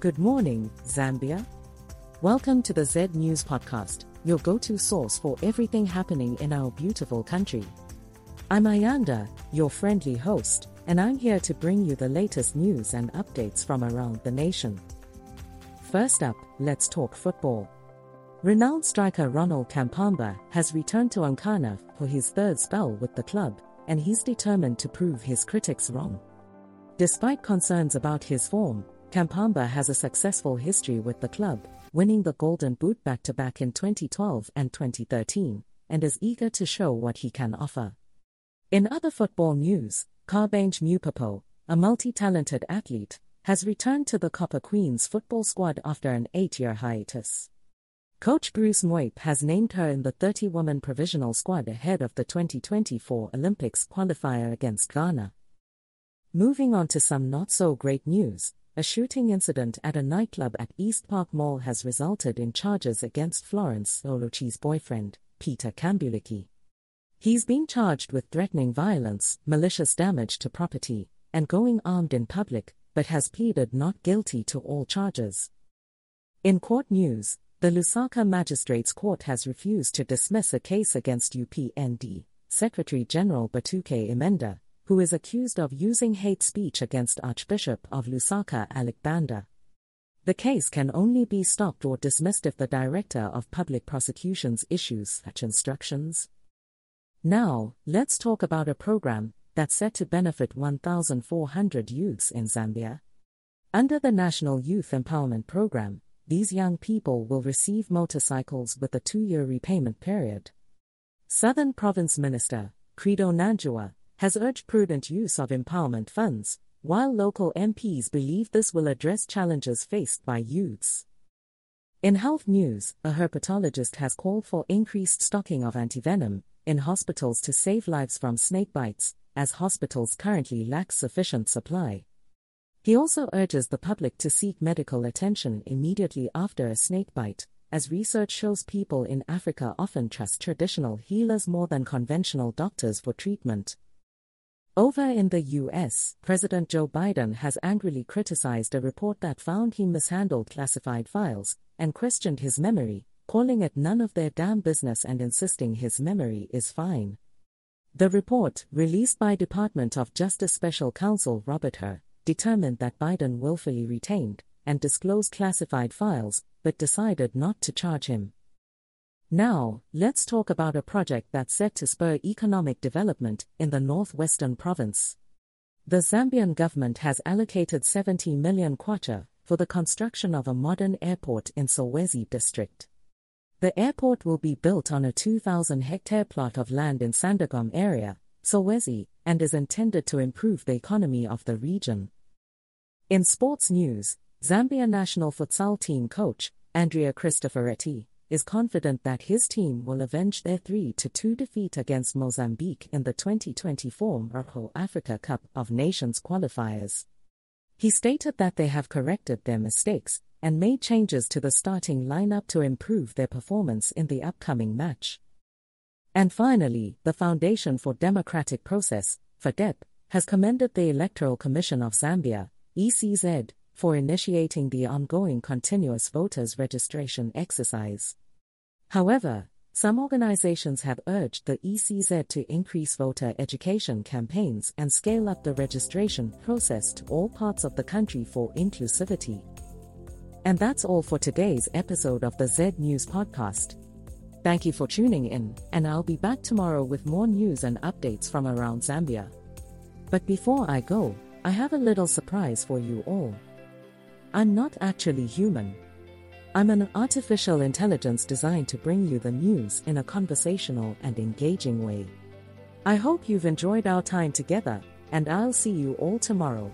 Good morning, Zambia. Welcome to the Z News Podcast, your go to source for everything happening in our beautiful country. I'm Ayanda, your friendly host, and I'm here to bring you the latest news and updates from around the nation. First up, let's talk football. Renowned striker Ronald Kampamba has returned to Nkana for his third spell with the club, and he's determined to prove his critics wrong. Despite concerns about his form, Kampamba has a successful history with the club, winning the Golden Boot back to back in 2012 and 2013, and is eager to show what he can offer. In other football news, Kabange Mupopo, a multi talented athlete, has returned to the Copper Queens football squad after an eight year hiatus. Coach Bruce Mwape has named her in the 30 woman provisional squad ahead of the 2024 Olympics qualifier against Ghana. Moving on to some not so great news, a shooting incident at a nightclub at East Park Mall has resulted in charges against Florence Oluchi's boyfriend, Peter Kambulicki. He's being charged with threatening violence, malicious damage to property, and going armed in public, but has pleaded not guilty to all charges. In court news, the Lusaka Magistrates Court has refused to dismiss a case against UPND, Secretary General Batuke Imenda, who is accused of using hate speech against Archbishop of Lusaka Alick Banda. The case can only be stopped or dismissed if the Director of Public Prosecutions issues such instructions. Now, let's talk about a program that's set to benefit 1,400 youths in Zambia. Under the National Youth Empowerment Program, these young people will receive motorcycles with a two year repayment period. Southern Province Minister, Credo Nanjuwa, has urged prudent use of empowerment funds, while local MPs believe this will address challenges faced by youths. In health news, a herpetologist has called for increased stocking of antivenom in hospitals to save lives from snake bites, as hospitals currently lack sufficient supply. He also urges the public to seek medical attention immediately after a snake bite, as research shows people in Africa often trust traditional healers more than conventional doctors for treatment. Over in the US, President Joe Biden has angrily criticized a report that found he mishandled classified files and questioned his memory, calling it none of their damn business and insisting his memory is fine. The report, released by Department of Justice Special Counsel Robert Hur, determined that Biden willfully retained and disclosed classified files, but decided not to charge him. Now, let's talk about a project that's set to spur economic development in the northwestern province. The Zambian government has allocated 70 million kwacha for the construction of a modern airport in Solwezi district. The airport will be built on a 2,000 hectare plot of land in Sandogom area, Solwezi, and is intended to improve the economy of the region. In sports news, Zambia national futsal team coach, Andrea Cristoforetti, is confident that his team will avenge their 3 2 defeat against Mozambique in the 2024 Merco Africa Cup of Nations qualifiers. He stated that they have corrected their mistakes and made changes to the starting lineup to improve their performance in the upcoming match. And finally, the Foundation for Democratic Process, FODEP, has commended the Electoral Commission of Zambia, ECZ, for initiating the ongoing continuous voters registration exercise. However, some organizations have urged the ECZ to increase voter education campaigns and scale up the registration process to all parts of the country for inclusivity. And that's all for today's episode of the Z News Podcast. Thank you for tuning in, and I'll be back tomorrow with more news and updates from around Zambia. But before I go, I have a little surprise for you all. I'm not actually human. I'm an artificial intelligence designed to bring you the news in a conversational and engaging way. I hope you've enjoyed our time together, and I'll see you all tomorrow.